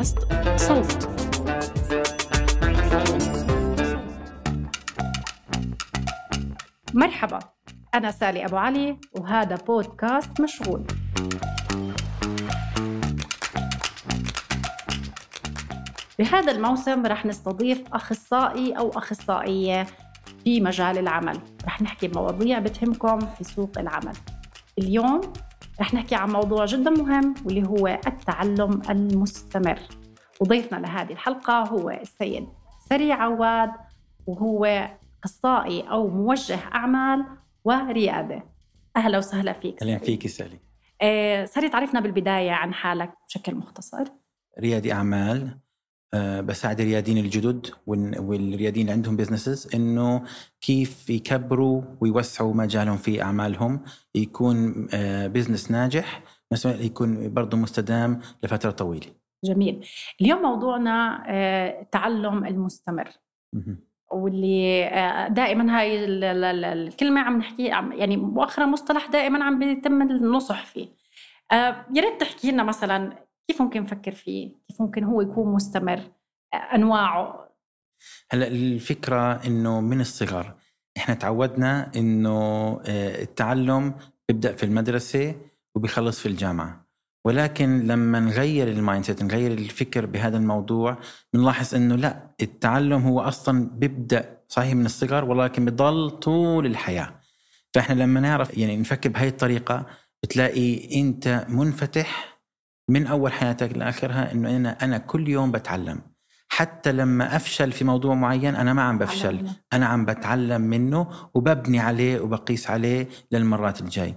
بودكاست صوت. مرحبا أنا سالي أبو علي وهذا بودكاست مشغول. بهذا الموسم رح نستضيف أخصائي أو أخصائية في مجال العمل. رح نحكي مواضيع بتهمكم في سوق العمل. اليوم رح نحكي عن موضوع جدا مهم واللي هو التعلم المستمر. وضيفنا لهذه الحلقة هو السيد سري عواد وهو أخصائي أو موجه أعمال وريادة. أهلا وسهلا فيك أهلا فيك سالي. آه سري تعرفنا بالبداية عن حالك بشكل مختصر. ريادي أعمال. أه بساعد الرياديين الجدد وال- والرياديين اللي عندهم بزنسز إنه كيف يكبروا ويوسعوا مجالهم في أعمالهم يكون بزنس ناجح بس يكون برضه مستدام لفترة طويلة. جميل اليوم موضوعنا آه التعلم المستمر مهم. واللي آه، دائما هاي ال- ال- ال- الكلمة عم نحكي يعني مؤخرا مصطلح دائما عم بيتم النصح فيه آه، يا ريت تحكي لنا مثلا كيف ممكن نفكر فيه؟ كيف ممكن هو يكون مستمر؟ أنواعه. هلأ الفكرة إنه من الصغر. إحنا تعودنا إنه آه، التعلم بيبدأ في المدرسة وبيخلص في الجامعة. ولكن لما نغير ال mindset نغير الفكر بهذا الموضوع بنلاحظ إنه لأ التعلم هو أصلا بيبدأ صحيح من الصغر ولكن بضل طول الحياة. فإحنا لما نعرف يعني نفكر بهي الطريقة بتلاقي أنت منفتح من أول حياتك لآخرها إنه أنا أنا كل يوم بتعلم. حتى لما أفشل في موضوع معين أنا ما عم بفشل. أنا عم بتعلم منه وببني عليه وبقيس عليه للمرات الجاي.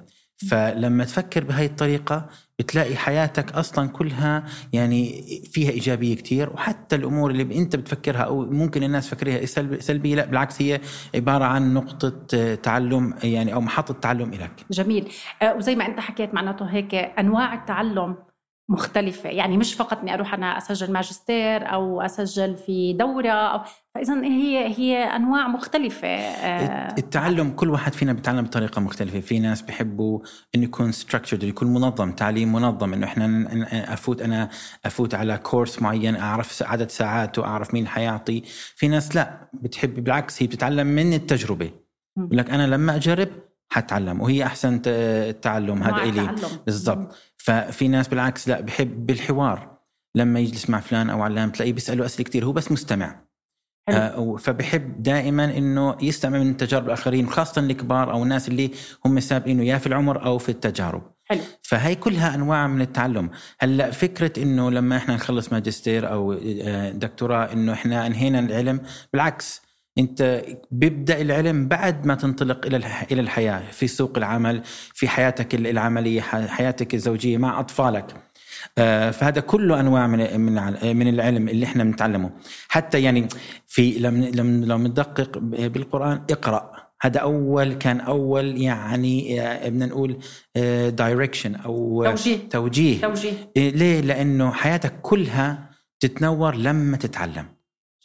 فلما تفكر بهاي الطريقة بتلاقي حياتك أصلا كلها يعني فيها إيجابية كتير. وحتى الأمور اللي أنت بتفكرها أو ممكن الناس فكرها سلب- سلبية لا بالعكس هي عبارة عن نقطة آه، تعلم يعني أو محطة تعلم لك جميل. آه، وزي ما أنت حكيت معناته هيك أنواع التعلم مختلفة. يعني مش فقط إني أروح أنا أسجل ماجستير أو أسجل في دورة أو فإذا هي هي أنواع مختلفة. آه، التعلم كل واحد فينا بيتعلم بطريقة مختلفة. في ناس بيحبوا إنه يكون structured يكون منظم تعليم منظم إنه إحنا ن- ن- أفوت أنا أفوت على كورس معين أعرف س- عدد ساعات وأعرف مين حيعطي. في ناس لا بتحب بالعكس هي بتتعلم من. بقول لك أنا لما أجرب حتعلم وهي أحسن التعلم هذا إلي. بالضبط. ففي ناس بالعكس لا بحب بالحوار. لما يجلس مع فلان أو علان تلاقيه بيسأله أسئلة كثير هو بس مستمع. حلو. آه، فبحب دائما إنه يستمع من تجارب الآخرين خاصه الكبار أو الناس اللي هم سابقينه يا في العمر أو في التجارب. حلو. فهي كلها أنواع من التعلم. هلأ فكرة إنه لما إحنا نخلص ماجستير أو آه، دكتوراه إنه إحنا أنهينا العلم بالعكس انت بيبدأ العلم بعد ما تنطلق إلى إلى الحياة في سوق العمل في حياتك العملية حياتك الزوجية مع أطفالك. آه، فهذا كله أنواع من من الع- من العلم اللي إحنا بنتعلمه. حتى يعني في لما لما لو ندقق بالقرآن اقرأ. هذا أول كان أول يعني آه، بدنا نقول دايركشن أو توجيه. توجيه. توجيه. إيه، ليه؟ لأنه حياتك كلها تتنور لما تتعلم.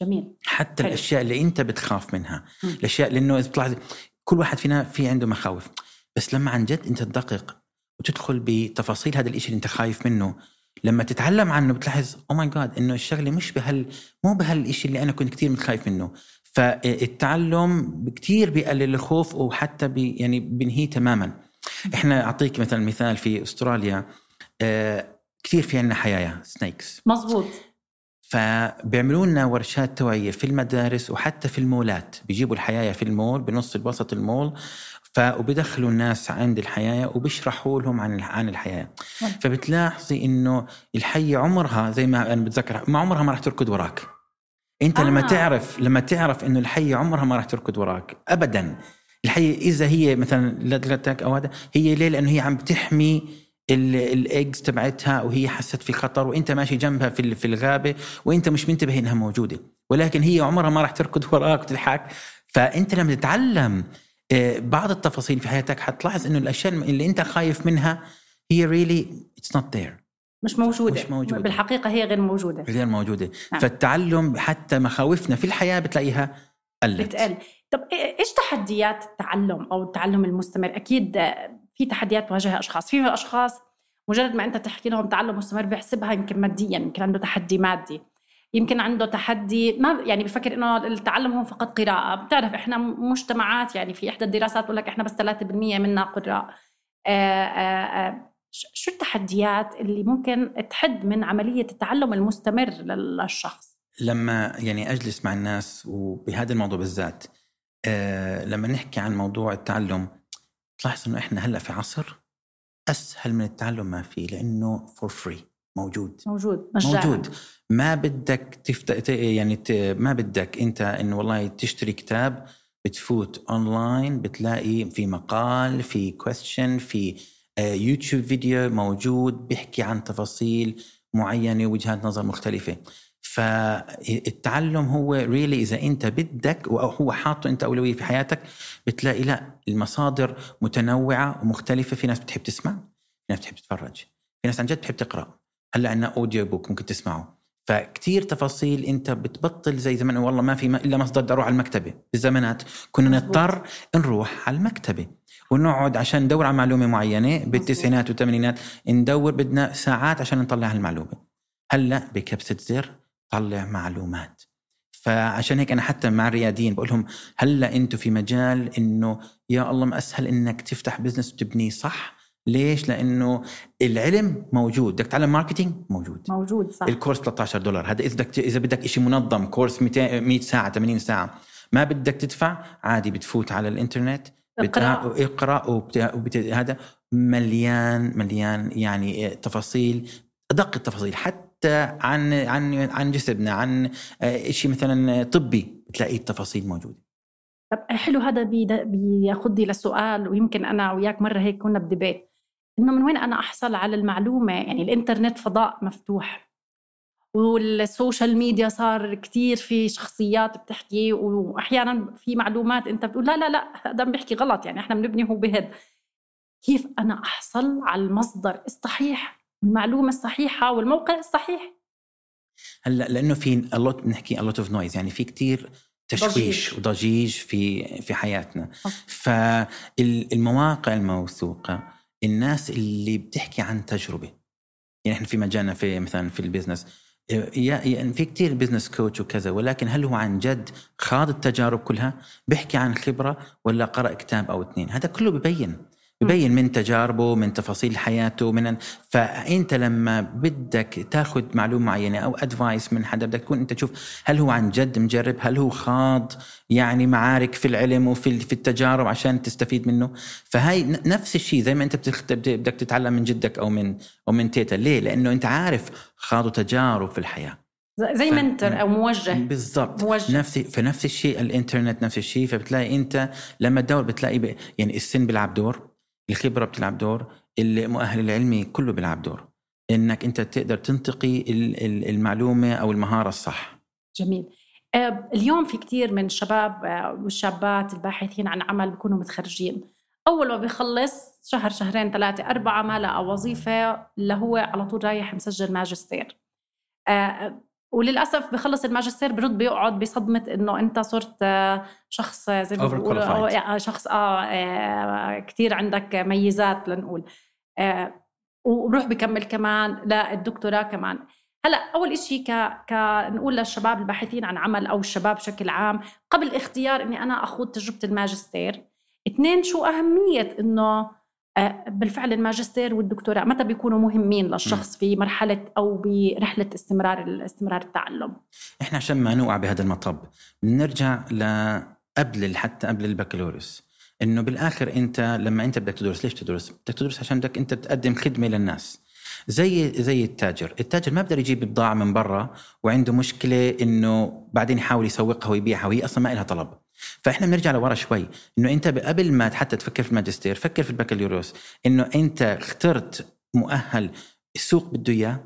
جميل. حتى حلو. الأشياء اللي أنت بتخاف منها. مم. الأشياء لأنه إذا بتلاحظ كل واحد فينا في عنده مخاوف. بس لما عن جد أنت تدقق وتدخل بتفاصيل هذا الشيء اللي أنت خايف منه لما تتعلم عنه بتلاحظ oh my God إنه الشغلة مش بهال مو بهالشيء اللي أنا كنت كثير متخايف منه. فالتعلم كثير بيقلل الخوف وحتى بي يعني بينهيه تماما. إحنا أعطيك مثلا مثال في أستراليا آه كثير في عندنا حيايا snakes مزبوط فبيعملوا لنا ورشات توعية في المدارس وحتى في المولات. بيجيبوا الحيايه في المول بنص الوسط المول ف وبيدخلوا الناس عند الحيايه وبيشرحوا لهم عن عن الحياة. نعم. فبتلاحظي إنه الحية عمرها زي ما أنا بتذكر ما عمرها ما راح تركض وراك. أنت آه. لما تعرف لما تعرف إنه الحية عمرها ما راح تركض وراك ابدا. الحية إذا هي مثلا لدغتك أو هذا هي ليه؟ لأنه هي عم بتحمي الايجز تبعتها وهي حست في خطر وانت ماشي جنبها في في الغابة وانت مش منتبه إنها موجودة. ولكن هي عمرها ما راح تركض وراك وتضحك. فأنت لما تتعلم آه، بعض التفاصيل في حياتك حتلاحظ إنه الأشياء اللي أنت خايف منها هي really it's not there مش موجودة. مش موجودة. بالحقيقة هي غير موجودة. غير موجودة. نعم. فالتعلم حتى مخاوفنا في الحياة بتلاقيها قلت. بتقل. طب إيش تحديات التعلم أو التعلم المستمر؟ أكيد في تحديات تواجهها أشخاص. في أشخاص مجرد ما أنت تحكي لهم تعلم مستمر بيحسبها يمكن ماديا يمكن عنده تحدي مادي. يمكن عنده تحدي ما يعني بفكر إنه التعلم هو فقط قراءة. بتعرف إحنا مجتمعات يعني في إحدى الدراسات بقول لك إحنا بس 3% منا قراء. آه، آه، آه، شو التحديات اللي ممكن تحد من عملية التعلم المستمر للشخص؟ لما يعني أجلس مع الناس وبهذا الموضوع بالذات لما نحكي عن موضوع التعلم تلاحظ إنه إحنا هلأ في عصر أسهل من التعلم ما في لأنه for free موجود. موجود مجانا. موجود. ما بدك تفت... يعني ت... ما بدك أنت إنه والله تشتري كتاب بتفوت اونلاين بتلاقي في مقال في question في يوتيوب فيديو موجود بيحكي عن تفاصيل معينة وجهات نظر مختلفة. فالتعلم هو really إذا أنت بدك وهو حاطه أنت أولوية في حياتك بتلاقي لا المصادر متنوعة ومختلفة في ناس بتحب تسمع في ناس بتحب تتفرج في ناس عن جد بتحب تقرأ. هلأ عندنا audio book ممكن تسمعه. فكتير تفاصيل أنت بتبطل زي زمان والله ما في إلا مصدر بدي أروح على المكتبة. بالزمانات كنا نضطر نروح على المكتبة ونقعد عشان ندور على معلومة معينة بالتسعينات والثمانينات. ندور بدنا ساعات عشان نطلع المعلومه هلأ بكبسة زر طلع معلومات. فعشان هيك أنا حتى مع الرياديين بقول لهم هلأ أنتم في مجال إنه يا الله ما أسهل إنك تفتح business وتبنيه صح؟ ليش؟ لأنه العلم موجود، بدك تتعلم marketing موجود. موجود صح. ال course 13 دولار، هذا إذا بدك إذا بدك شيء منظم course 200 100 ساعة 80 ساعة. ما بدك تدفع؟ عادي بتفوت على الإنترنت. اقرأ. اقرأ وبت... وبت... هذا مليان مليان يعني تفاصيل ادق التفاصيل حتى عن عن عن جسدنا عن آه، شيء مثلا طبي بتلاقي التفاصيل موجودة. طب حلو هذا بياخذني لسؤال ويمكن أنا وياك مرة هيك كنا ب debate إنه من وين أنا أحصل على المعلومة؟ يعني الإنترنت فضاء مفتوح وال social media صار كتير في شخصيات بتحكي واحيانا في معلومات أنت بتقول لا لا لا هذا بيحكي غلط يعني إحنا بنبني هو بهد كيف أنا أحصل على المصدر؟ الصحيح؟ المعلومة الصحيحة والموقع الصحيح. هلأ لأنه في a lot بنحكي a lot of noise يعني في كتير تشويش ضجيج. وضجيج في في حياتنا. فالمواقع الموثوقة الناس اللي بتحكي عن تجربة. يعني إحنا في مجالنا في مثلا في ال business يعني في كتير business coach وكذا ولكن هل هو عن جد خاض التجارب كلها بيحكي عن خبرة ولا قرأ كتاب أو اثنين؟ هذا كله ببين. ببين من تجاربه من تفاصيل حياته من فأنت لما بدك تاخذ معلومة معينة أو advice من حدا بدك تكون أنت تشوف هل هو عن جد مجرب هل هو خاض يعني معارك في العلم وفي في التجارب عشان تستفيد منه. فهاي نفس الشيء زي ما أنت بدك تتعلم من جدك أو من أو من تيتا. ليه؟ لأنه أنت عارف خاضوا تجارب في الحياة. زي mentor أو موجه. بالضبط. موجه. نفس فنفس الشيء الإنترنت نفس الشيء. فبتلاقي أنت لما تدور بتلاقي يعني السن بيلعب دور. الخبرة بتلعب دور المؤهل العلمي كله بيلعب دور. إنك أنت تقدر تنتقي المعلومة أو المهارة الصح. جميل. آه، اليوم في كثير من الشباب آه، والشابات الباحثين عن عمل بيكونوا متخرجين. أول ما بيخلص شهر شهرين ثلاثة أربعة ما لقى وظيفة اللي هو على طول رايح مسجل ماجستير. آه، وللأسف بخلص الماجستير برد بيقعد بصدمه إنه أنت صرت آه، شخص زي ما بيقولوا يعني شخص آه, آه كثير عندك ميزات لنقول. آه وبروح بكمل كمان لا الدكتوراه كمان. هلأ أول شيء ك ك نقول للشباب الباحثين عن عمل أو الشباب بشكل عام قبل اختيار إني أنا أخوض تجربة الماجستير اثنين شو أهمية إنه آه، بالفعل الماجستير والدكتوراه متى بيكونوا مهمين للشخص في مرحلة أو برحلة استمرار استمرار التعلم؟ إحنا عشان ما نوقع بهذا المطب بنرجع لقبل حتى قبل البكالوريوس. إنه بالآخر أنت لما أنت بدك تدرس ليش تدرس؟ بدك تدرس عشان بدك أنت تقدم خدمة للناس. زي زي التاجر، التاجر ما بقدر يجيب بضاعة من برا وعنده مشكلة إنه بعدين يحاول يسوقها ويبيعها وهي أصلا ما لها طلب. فإحنا بنرجع لورا شوي. إنه أنت قبل ما حتى تفكر في الماجستير فكر في البكالوريوس. إنه أنت اخترت مؤهل السوق بده إياه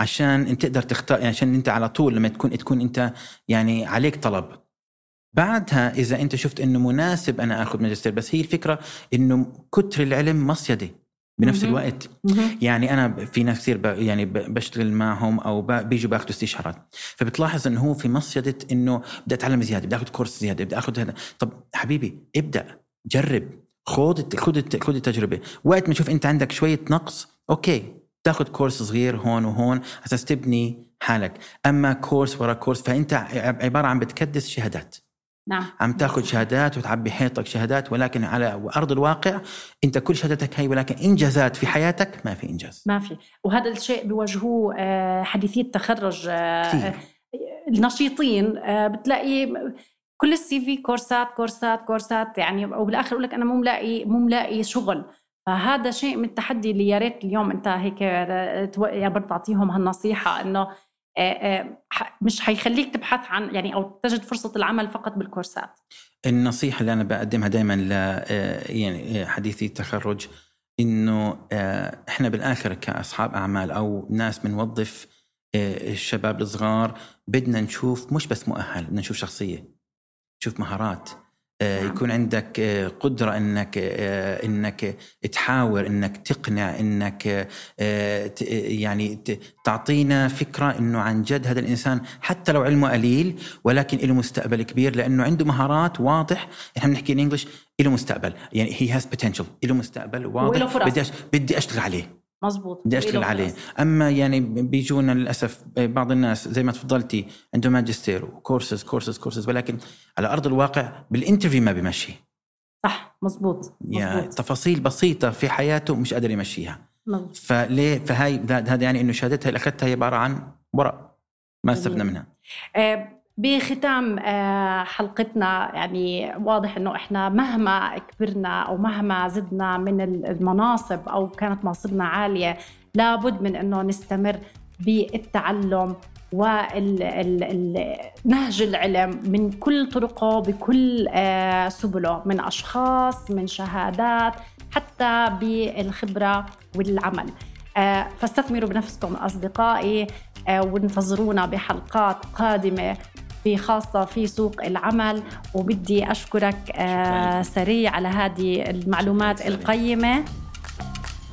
عشان تقدر تختار يعني عشان أنت على طول لما تكون تكون أنت يعني عليك طلب. بعدها إذا أنت شفت إنه مناسب أنا آخذ ماجستير بس هي الفكرة إنه كتر العلم مصيدة. بنفس الوقت. يعني أنا في ناس كثير يعني بشتغل معهم أو بيجوا باخذوا استشارات فبتلاحظ إنه هو في مصيدة إنه بدي أتعلم زيادة بدي آخذ course زيادة بدي آخذ هذا. طب حبيبي ابدأ جرب خذ خذ خذ التجربة. وقت ما تشوف أنت عندك شوية نقص okay تاخذ course صغير هون وهون أساس تبني حالك. أما كورس ورا كورس فأنت عبارة عن بتكدس شهادات. نعم. عم تاخذ شهادات وتعبي حيطك شهادات ولكن على أرض الواقع أنت كل شهادتك هي ولكن انجازات في حياتك ما في إنجاز. ما في. وهذا الشيء بيواجهوه آه، حديثي التخرج آه، النشيطين آه، بتلاقي كل السي في كورسات كورسات كورسات يعني وبالآخر يقول لك أنا مو ملاقي مو ملاقي شغل. فهذا شيء من التحدي اللي يا ريت اليوم أنت هيك يا برد تعطيهم هالنصيحة إنه مش حيخليك تبحث عن يعني أو تجد فرصة العمل فقط بالكورسات النصيحة اللي أنا بقدمها دائما ل يعني حديثي التخرج إنه إحنا بالآخر كأصحاب أعمال أو ناس بنوظف الشباب الصغار بدنا نشوف مش بس مؤهل بدنا نشوف شخصية نشوف مهارات آه،. يكون عندك آه، قدرة إنك آه، إنك تحاور إنك تقنع إنك يعني تعطينا فكرة إنه عن جد هذا الإنسان حتى لو علمه قليل ولكن له مستقبل كبير لأنه عنده مهارات واضح. إحنا بنحكي انجلش له مستقبل. يعني هي هاز بوتنشل له مستقبل واضح. بدي بدي أشتغل عليه. مزبوط بدي اشتغل عليه. أما يعني بيجونا للأسف بعض الناس زي ما تفضلتي عنده ماجستير و courses courses courses ولكن على أرض الواقع بال interview ما بيمشي. صح مزبوط, يعني تفاصيل بسيطة في حياته مش قادر يمشيها. مزبوط. فليه؟ فهاي هذا يعني إنه شهادتها اللي أخذتها هي عبارة عن ورق ما استفدنا منها. آه بختام آه، حلقتنا. يعني واضح إنه إحنا مهما كبرنا أو مهما زدنا من المناصب أو كانت مناصبنا عالية لابد من إنه نستمر بالتعلم ونهج العلم من كل طرقه بكل آه، سبله من أشخاص من شهادات حتى بالخبرة والعمل. آه، فاستثمروا بنفسكم أصدقائي وانتظرونا بحلقات قادمة. خاصة في سوق العمل وبدي أشكرك آه سريع على هذه المعلومات القيمة.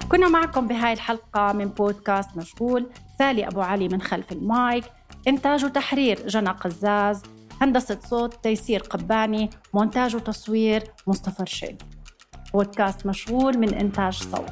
كنا معكم بهاي الحلقة من بودكاست مشغول. سالي أبو علي من خلف المايك. إنتاج وتحرير جنى قزاز. هندسة صوت تيسير قباني. مونتاج وتصوير مصطفى رشيد. بودكاست مشغول من إنتاج صوت.